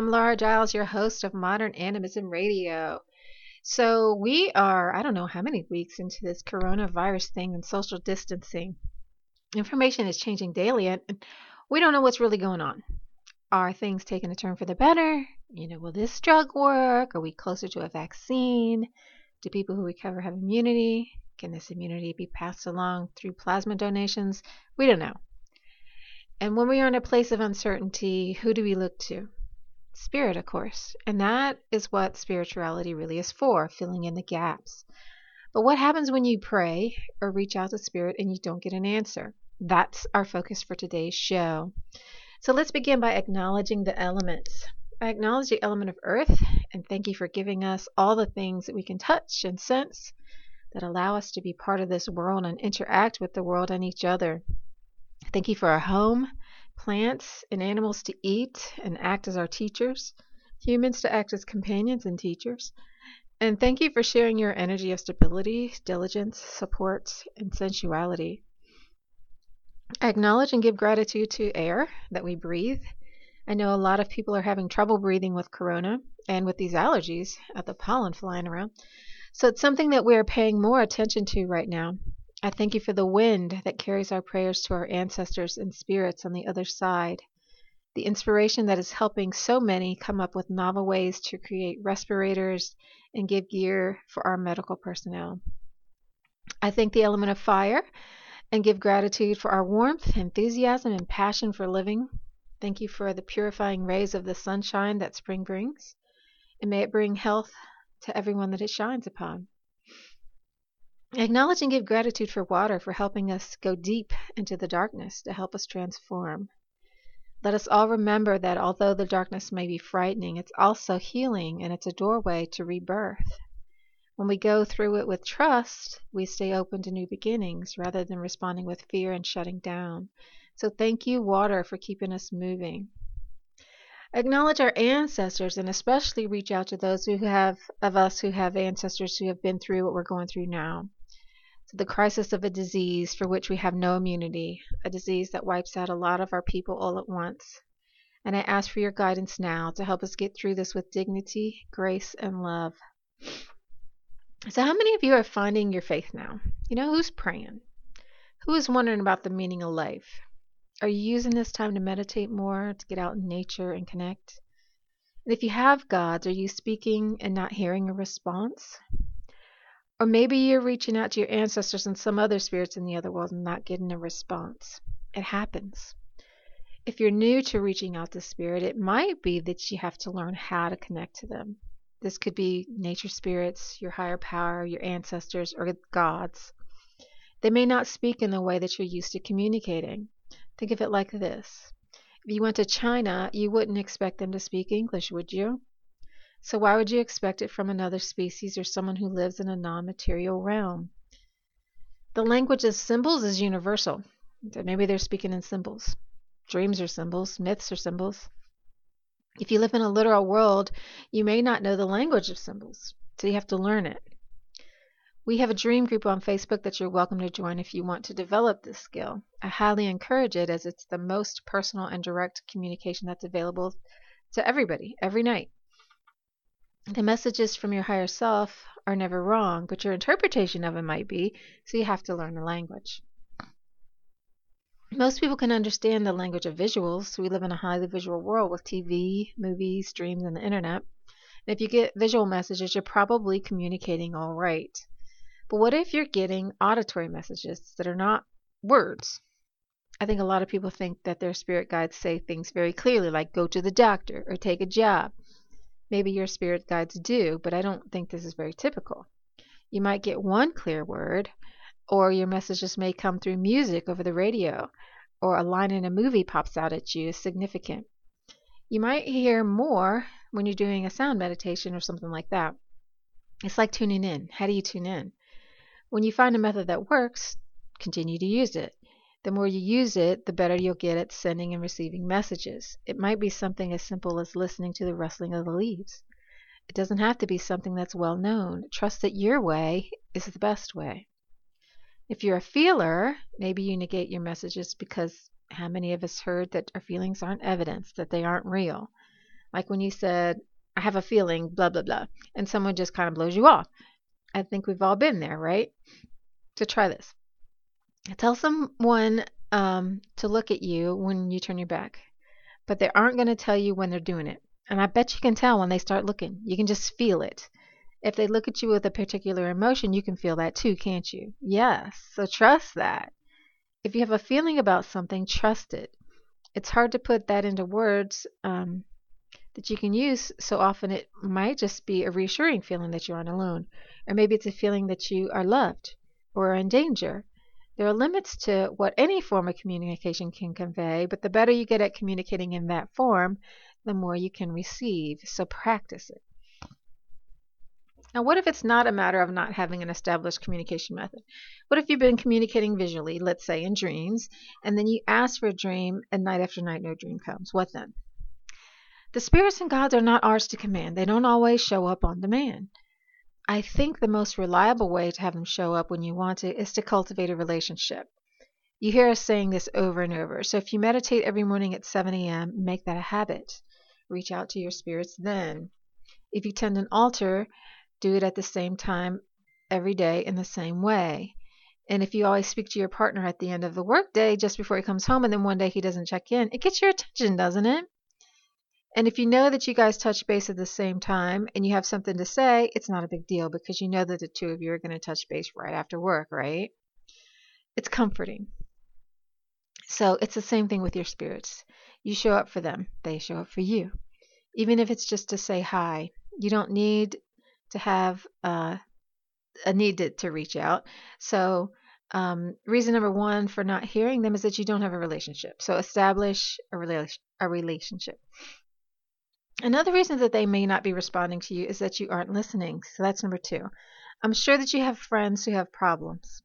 I'm Laura Giles, your host of Modern Animism Radio. So, we are, I don't know how many weeks into this coronavirus thing and social distancing. Information is changing daily, and we don't know what's really going on. Are things taking a turn for the better? You know, will this drug work? Are we closer to a vaccine? Do people who recover have immunity? Can this immunity be passed along through plasma donations? We don't know. And when we are in a place of uncertainty, who do we look to? Spirit, of course. And that is what spirituality really is for, filling in the gaps. But what happens when you pray or reach out to Spirit and you don't get an answer? That's our focus for today's show. So let's begin by acknowledging the elements. I acknowledge the element of earth and thank you for giving us all the things that we can touch and sense that allow us to be part of this world and interact with the world and each other. Thank you for our home, plants and animals to eat and act as our teachers, humans to act as companions and teachers. And thank you for sharing your energy of stability, diligence, support, and sensuality. Acknowledge and give gratitude to air that we breathe. I know a lot of people are having trouble breathing with corona and with these allergies at the pollen flying around. So it's something that we're paying more attention to right now. I thank you for the wind that carries our prayers to our ancestors and spirits on the other side, the inspiration that is helping so many come up with novel ways to create respirators and give gear for our medical personnel. I thank the element of fire and give gratitude for our warmth, enthusiasm, and passion for living. Thank you for the purifying rays of the sunshine that spring brings, and may it bring health to everyone that it shines upon. Acknowledge and give gratitude for water for helping us go deep into the darkness to help us transform. Let us all remember that although the darkness may be frightening, it's also healing and it's a doorway to rebirth. When we go through it with trust, we stay open to new beginnings rather than responding with fear and shutting down. So thank you, water, for keeping us moving. Acknowledge our ancestors and especially reach out to those who have of us who have ancestors who have been through what we're going through now the crisis of a disease for which we have no immunity, a disease that wipes out a lot of our people all at once. And I ask for your guidance now to help us get through this with dignity, grace, and love. So, how many of you are finding your faith now? You know, who's praying? Who is wondering about the meaning of life? Are you using this time to meditate more, to get out in nature and connect? And if you have gods, are you speaking and not hearing a response? Or maybe you're reaching out to your ancestors and some other spirits in the other world and not getting a response. It happens. If you're new to reaching out to spirit, it might be that you have to learn how to connect to them. This could be nature spirits, your higher power, your ancestors, or gods. They may not speak in the way that you're used to communicating. Think of it like this. If you went to China, you wouldn't expect them to speak English, would you? So why would you expect it from another species or someone who lives in a non-material realm? The language of symbols is universal. Maybe they're speaking in symbols. Dreams are symbols, myths are symbols. If you live in a literal world, you may not know the language of symbols, so you have to learn it. We have a dream group on Facebook that you're welcome to join if you want to develop this skill. I highly encourage it as it's the most personal and direct communication that's available to everybody every night. The messages from your higher self are never wrong, but your interpretation of them might be, so you have to learn the language. Most people can understand the language of visuals. We live in a highly visual world with TV, movies, streams, and the internet. And if you get visual messages, you're probably communicating all right. But what if you're getting auditory messages that are not words? I think a lot of people think that their spirit guides say things very clearly, like go to the doctor or take a job. Maybe your spirit guides do, but I don't think this is very typical. You might get one clear word, or your messages may come through music over the radio, or a line in a movie pops out at you significant. You might hear more when you're doing a sound meditation or something like that. It's like tuning in. How do you tune in? When you find a method that works, continue to use it. The more you use it, the better you'll get at sending and receiving messages. It might be something as simple as listening to the rustling of the leaves. It doesn't have to be something that's well known. Trust that your way is the best way. If you're a feeler, maybe you negate your messages because how many of us heard that our feelings aren't evidence, that they aren't real? Like when you said, I have a feeling, blah, blah, blah, and someone just kind of blows you off. I think we've all been there, right? So try this. Tell someone um, to look at you when you turn your back, but they aren't going to tell you when they're doing it. And I bet you can tell when they start looking. You can just feel it. If they look at you with a particular emotion, you can feel that too, can't you? Yes. So trust that. If you have a feeling about something, trust it. It's hard to put that into words um, that you can use. So often it might just be a reassuring feeling that you aren't alone. Or maybe it's a feeling that you are loved or are in danger. There are limits to what any form of communication can convey, but the better you get at communicating in that form, the more you can receive. So practice it. Now, what if it's not a matter of not having an established communication method? What if you've been communicating visually, let's say in dreams, and then you ask for a dream and night after night no dream comes? What then? The spirits and gods are not ours to command. They don't always show up on demand. I think the most reliable way to have them show up when you want to is to cultivate a relationship. You hear us saying this over and over. So if you meditate every morning at 7 a.m., make that a habit. Reach out to your spirits then. If you tend an altar, do it at the same time every day in the same way. And if you always speak to your partner at the end of the workday just before he comes home and then one day he doesn't check in, it gets your attention, doesn't it? And if you know that you guys touch base at the same time and you have something to say, it's not a big deal because you know that the two of you are going to touch base right after work, right? It's comforting. So it's the same thing with your spirits. You show up for them, they show up for you. Even if it's just to say hi, you don't need to have uh, a need to, to reach out. So, um, reason number one for not hearing them is that you don't have a relationship. So, establish a, rela- a relationship. Another reason that they may not be responding to you is that you aren't listening. So, that's number two. I'm sure that you have friends who have problems.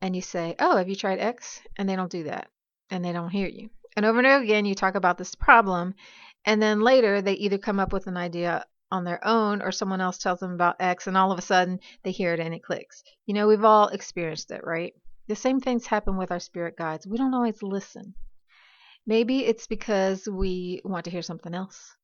And you say, Oh, have you tried X? And they don't do that. And they don't hear you. And over and over again, you talk about this problem. And then later, they either come up with an idea on their own or someone else tells them about X and all of a sudden they hear it and it clicks. You know, we've all experienced it, right? The same things happen with our spirit guides. We don't always listen. Maybe it's because we want to hear something else.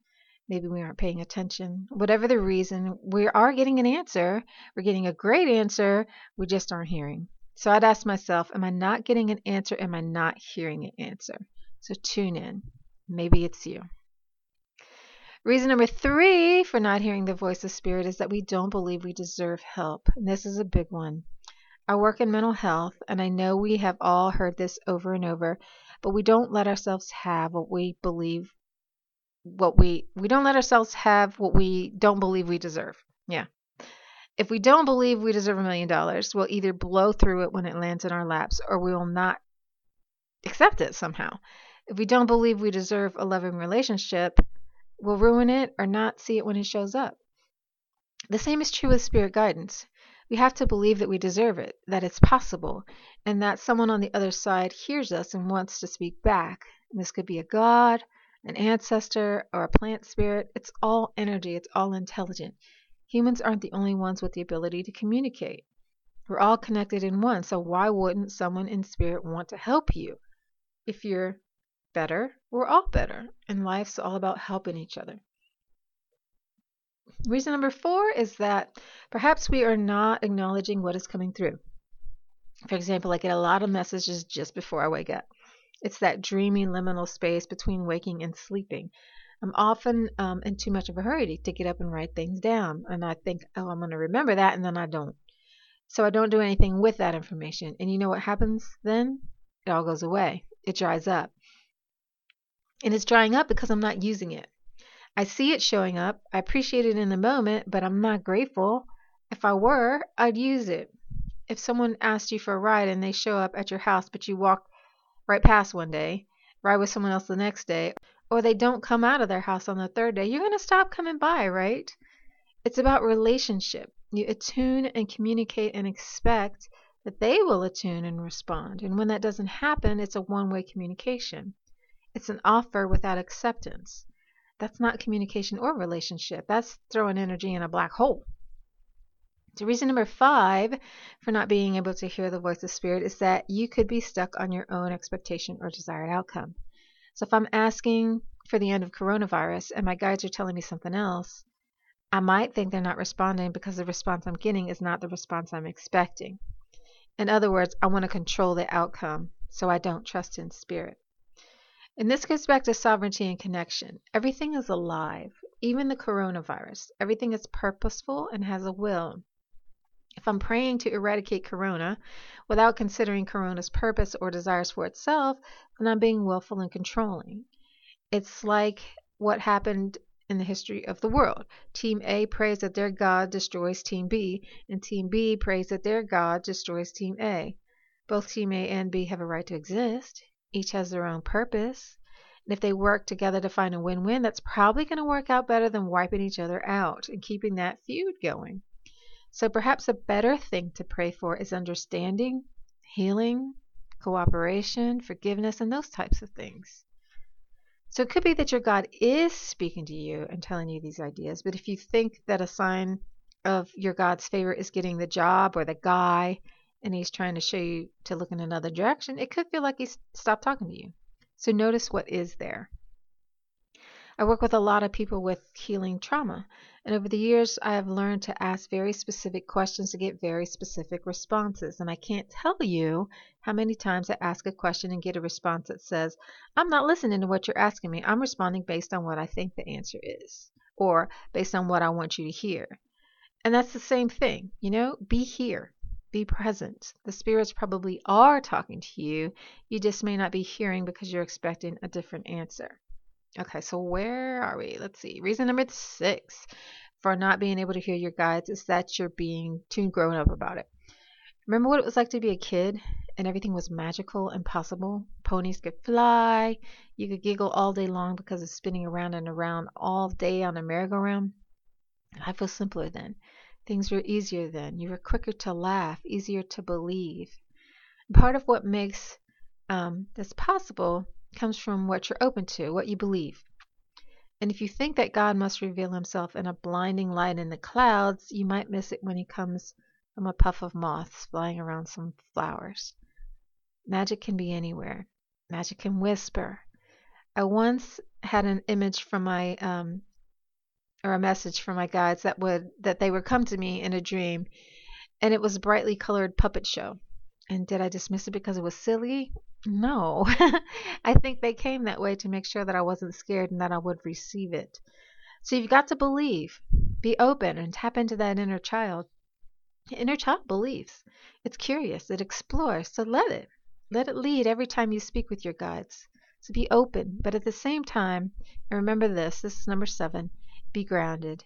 Maybe we aren't paying attention. Whatever the reason, we are getting an answer. We're getting a great answer. We just aren't hearing. So I'd ask myself, am I not getting an answer? Am I not hearing an answer? So tune in. Maybe it's you. Reason number three for not hearing the voice of spirit is that we don't believe we deserve help. And this is a big one. I work in mental health, and I know we have all heard this over and over, but we don't let ourselves have what we believe what we we don't let ourselves have what we don't believe we deserve. Yeah. If we don't believe we deserve a million dollars, we'll either blow through it when it lands in our laps or we will not accept it somehow. If we don't believe we deserve a loving relationship, we'll ruin it or not see it when it shows up. The same is true with spirit guidance. We have to believe that we deserve it, that it's possible, and that someone on the other side hears us and wants to speak back. And this could be a god, an ancestor, or a plant spirit. It's all energy, it's all intelligent. Humans aren't the only ones with the ability to communicate. We're all connected in one, so why wouldn't someone in spirit want to help you? If you're better, we're all better, and life's all about helping each other. Reason number four is that perhaps we are not acknowledging what is coming through. For example, I get a lot of messages just before I wake up. It's that dreamy liminal space between waking and sleeping. I'm often um, in too much of a hurry to get up and write things down, and I think, oh, I'm going to remember that, and then I don't. So I don't do anything with that information. And you know what happens then? It all goes away. It dries up and it's drying up because I'm not using it. I see it showing up. I appreciate it in the moment, but I'm not grateful. If I were, I'd use it. If someone asked you for a ride and they show up at your house, but you walk right past one day, ride with someone else the next day, or they don't come out of their house on the third day, you're going to stop coming by, right? It's about relationship. You attune and communicate and expect that they will attune and respond. And when that doesn't happen, it's a one way communication. It's an offer without acceptance. That's not communication or relationship. That's throwing energy in a black hole. So, reason number five for not being able to hear the voice of spirit is that you could be stuck on your own expectation or desired outcome. So, if I'm asking for the end of coronavirus and my guides are telling me something else, I might think they're not responding because the response I'm getting is not the response I'm expecting. In other words, I want to control the outcome, so I don't trust in spirit. And this goes back to sovereignty and connection. Everything is alive, even the coronavirus. Everything is purposeful and has a will. If I'm praying to eradicate corona without considering corona's purpose or desires for itself, then I'm being willful and controlling. It's like what happened in the history of the world. Team A prays that their God destroys Team B, and Team B prays that their God destroys Team A. Both Team A and B have a right to exist. Each has their own purpose. And if they work together to find a win win, that's probably going to work out better than wiping each other out and keeping that feud going. So perhaps a better thing to pray for is understanding, healing, cooperation, forgiveness, and those types of things. So it could be that your God is speaking to you and telling you these ideas, but if you think that a sign of your God's favor is getting the job or the guy and he's trying to show you to look in another direction, it could feel like he's stopped talking to you. So notice what is there. I work with a lot of people with healing trauma, and over the years I have learned to ask very specific questions to get very specific responses. And I can't tell you how many times I ask a question and get a response that says, I'm not listening to what you're asking me. I'm responding based on what I think the answer is, or based on what I want you to hear. And that's the same thing, you know, be here. Be present. The spirits probably are talking to you. You just may not be hearing because you're expecting a different answer. Okay, so where are we? Let's see. Reason number six for not being able to hear your guides is that you're being too grown up about it. Remember what it was like to be a kid and everything was magical and possible? Ponies could fly, you could giggle all day long because of spinning around and around all day on a merry-go-round. Life was simpler then. Things were easier then. You were quicker to laugh, easier to believe. Part of what makes um, this possible comes from what you're open to, what you believe. And if you think that God must reveal himself in a blinding light in the clouds, you might miss it when he comes from a puff of moths flying around some flowers. Magic can be anywhere. Magic can whisper. I once had an image from my um, or a message from my guides that would that they would come to me in a dream and it was a brightly colored puppet show. And did I dismiss it because it was silly? No. I think they came that way to make sure that I wasn't scared and that I would receive it. So you've got to believe. Be open and tap into that inner child. Inner child believes. It's curious. It explores. So let it. Let it lead every time you speak with your guides. So be open, but at the same time, and remember this, this is number seven, be grounded.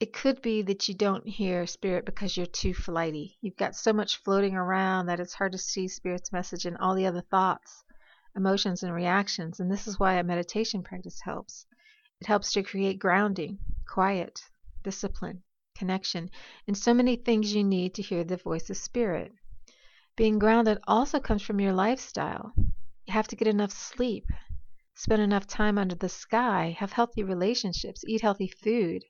It could be that you don't hear Spirit because you're too flighty. You've got so much floating around that it's hard to see Spirit's message and all the other thoughts, emotions, and reactions. And this is why a meditation practice helps. It helps to create grounding, quiet, discipline, connection, and so many things you need to hear the voice of Spirit. Being grounded also comes from your lifestyle. You have to get enough sleep, spend enough time under the sky, have healthy relationships, eat healthy food.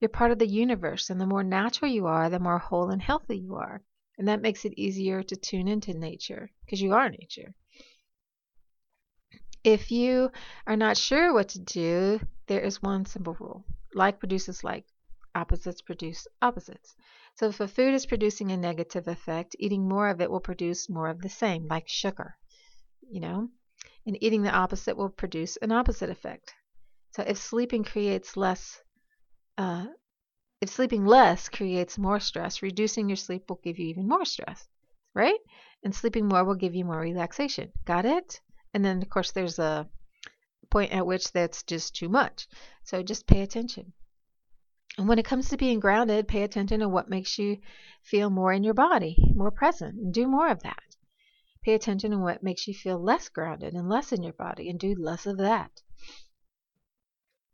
You're part of the universe, and the more natural you are, the more whole and healthy you are. And that makes it easier to tune into nature because you are nature. If you are not sure what to do, there is one simple rule like produces like, opposites produce opposites. So if a food is producing a negative effect, eating more of it will produce more of the same, like sugar. You know? and eating the opposite will produce an opposite effect. So if sleeping creates less, uh, if sleeping less creates more stress, reducing your sleep will give you even more stress, right? And sleeping more will give you more relaxation. Got it? And then of course there's a point at which that's just too much. So just pay attention. And when it comes to being grounded, pay attention to what makes you feel more in your body, more present, and do more of that. Pay attention to what makes you feel less grounded and less in your body and do less of that.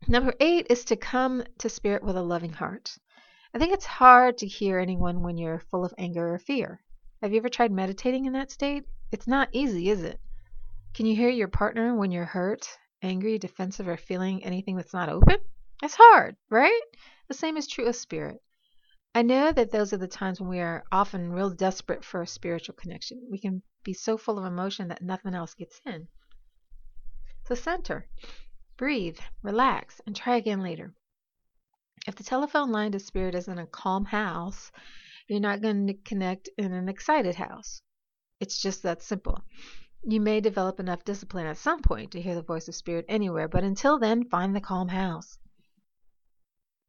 Number eight is to come to spirit with a loving heart. I think it's hard to hear anyone when you're full of anger or fear. Have you ever tried meditating in that state? It's not easy, is it? Can you hear your partner when you're hurt, angry, defensive, or feeling anything that's not open? It's hard, right? The same is true of spirit. I know that those are the times when we are often real desperate for a spiritual connection. We can be so full of emotion that nothing else gets in. So center. Breathe, relax, and try again later. If the telephone line to spirit is in a calm house, you're not going to connect in an excited house. It's just that simple. You may develop enough discipline at some point to hear the voice of spirit anywhere, but until then, find the calm house.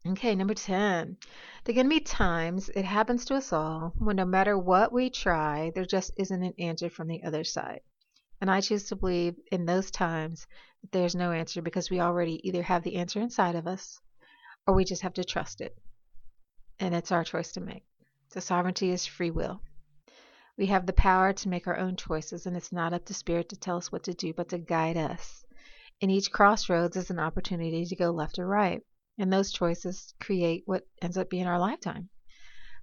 Okay, number 10. There to be times, it happens to us all, when no matter what we try, there just isn't an answer from the other side. And I choose to believe in those times that there's no answer because we already either have the answer inside of us or we just have to trust it. And it's our choice to make. The sovereignty is free will. We have the power to make our own choices, and it's not up to Spirit to tell us what to do, but to guide us. And each crossroads is an opportunity to go left or right. And those choices create what ends up being our lifetime.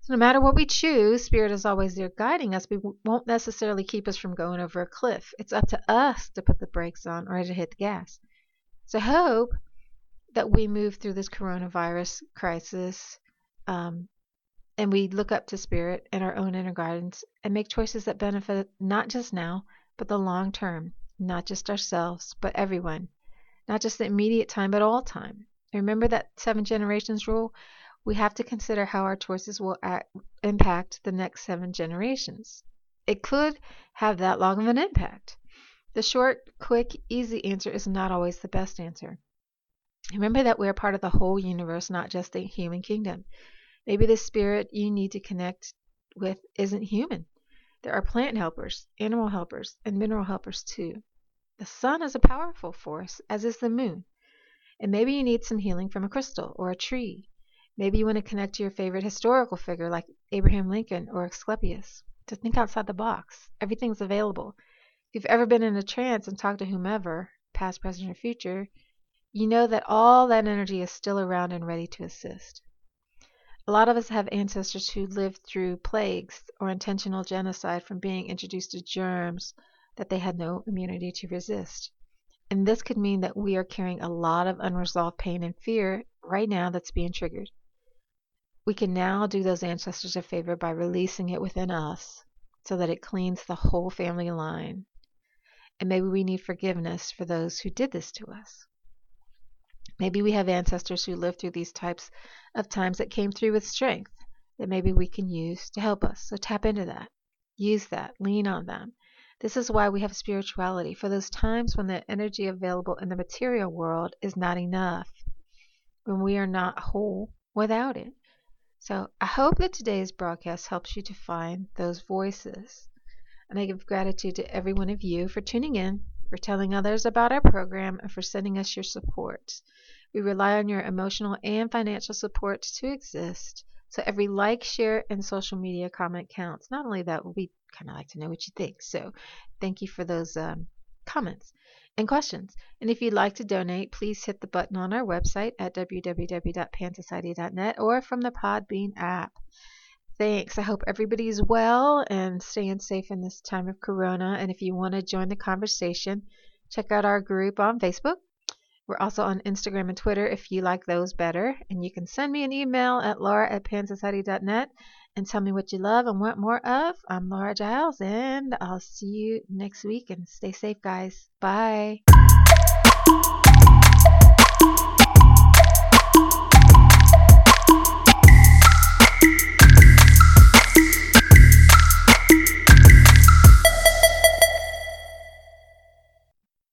So no matter what we choose, Spirit is always there guiding us, but won't necessarily keep us from going over a cliff. It's up to us to put the brakes on or to hit the gas. So hope that we move through this coronavirus crisis um, and we look up to Spirit and our own inner guidance and make choices that benefit not just now, but the long term, not just ourselves, but everyone, not just the immediate time, but all time. Remember that seven generations rule? We have to consider how our choices will act, impact the next seven generations. It could have that long of an impact. The short, quick, easy answer is not always the best answer. Remember that we're part of the whole universe, not just the human kingdom. Maybe the spirit you need to connect with isn't human. There are plant helpers, animal helpers, and mineral helpers too. The sun is a powerful force, as is the moon. And maybe you need some healing from a crystal or a tree. Maybe you want to connect to your favorite historical figure like Abraham Lincoln or Asclepius. To think outside the box. Everything's available. If you've ever been in a trance and talked to whomever, past, present, or future, you know that all that energy is still around and ready to assist. A lot of us have ancestors who lived through plagues or intentional genocide from being introduced to germs that they had no immunity to resist. And this could mean that we are carrying a lot of unresolved pain and fear right now that's being triggered. We can now do those ancestors a favor by releasing it within us so that it cleans the whole family line. And maybe we need forgiveness for those who did this to us. Maybe we have ancestors who lived through these types of times that came through with strength that maybe we can use to help us. So tap into that. Use that. Lean on them. This is why we have spirituality, for those times when the energy available in the material world is not enough, when we are not whole without it. So I hope that today's broadcast helps you to find those voices. And I give gratitude to every one of you for tuning in, for telling others about our program, and for sending us your support. We rely on your emotional and financial support to exist. So every like, share, and social media comment counts. Not only that, we kind of like to know what you think. So thank you for those um, comments and questions. And if you'd like to donate, please hit the button on our website at www.pansociety.net or from the Podbean app. Thanks. I hope everybody's well and staying safe in this time of corona. And if you want to join the conversation, check out our group on Facebook. We're also on Instagram and Twitter if you like those better. And you can send me an email at laura at pansociety.net and tell me what you love and want more of. I'm Laura Giles, and I'll see you next week. And stay safe, guys. Bye.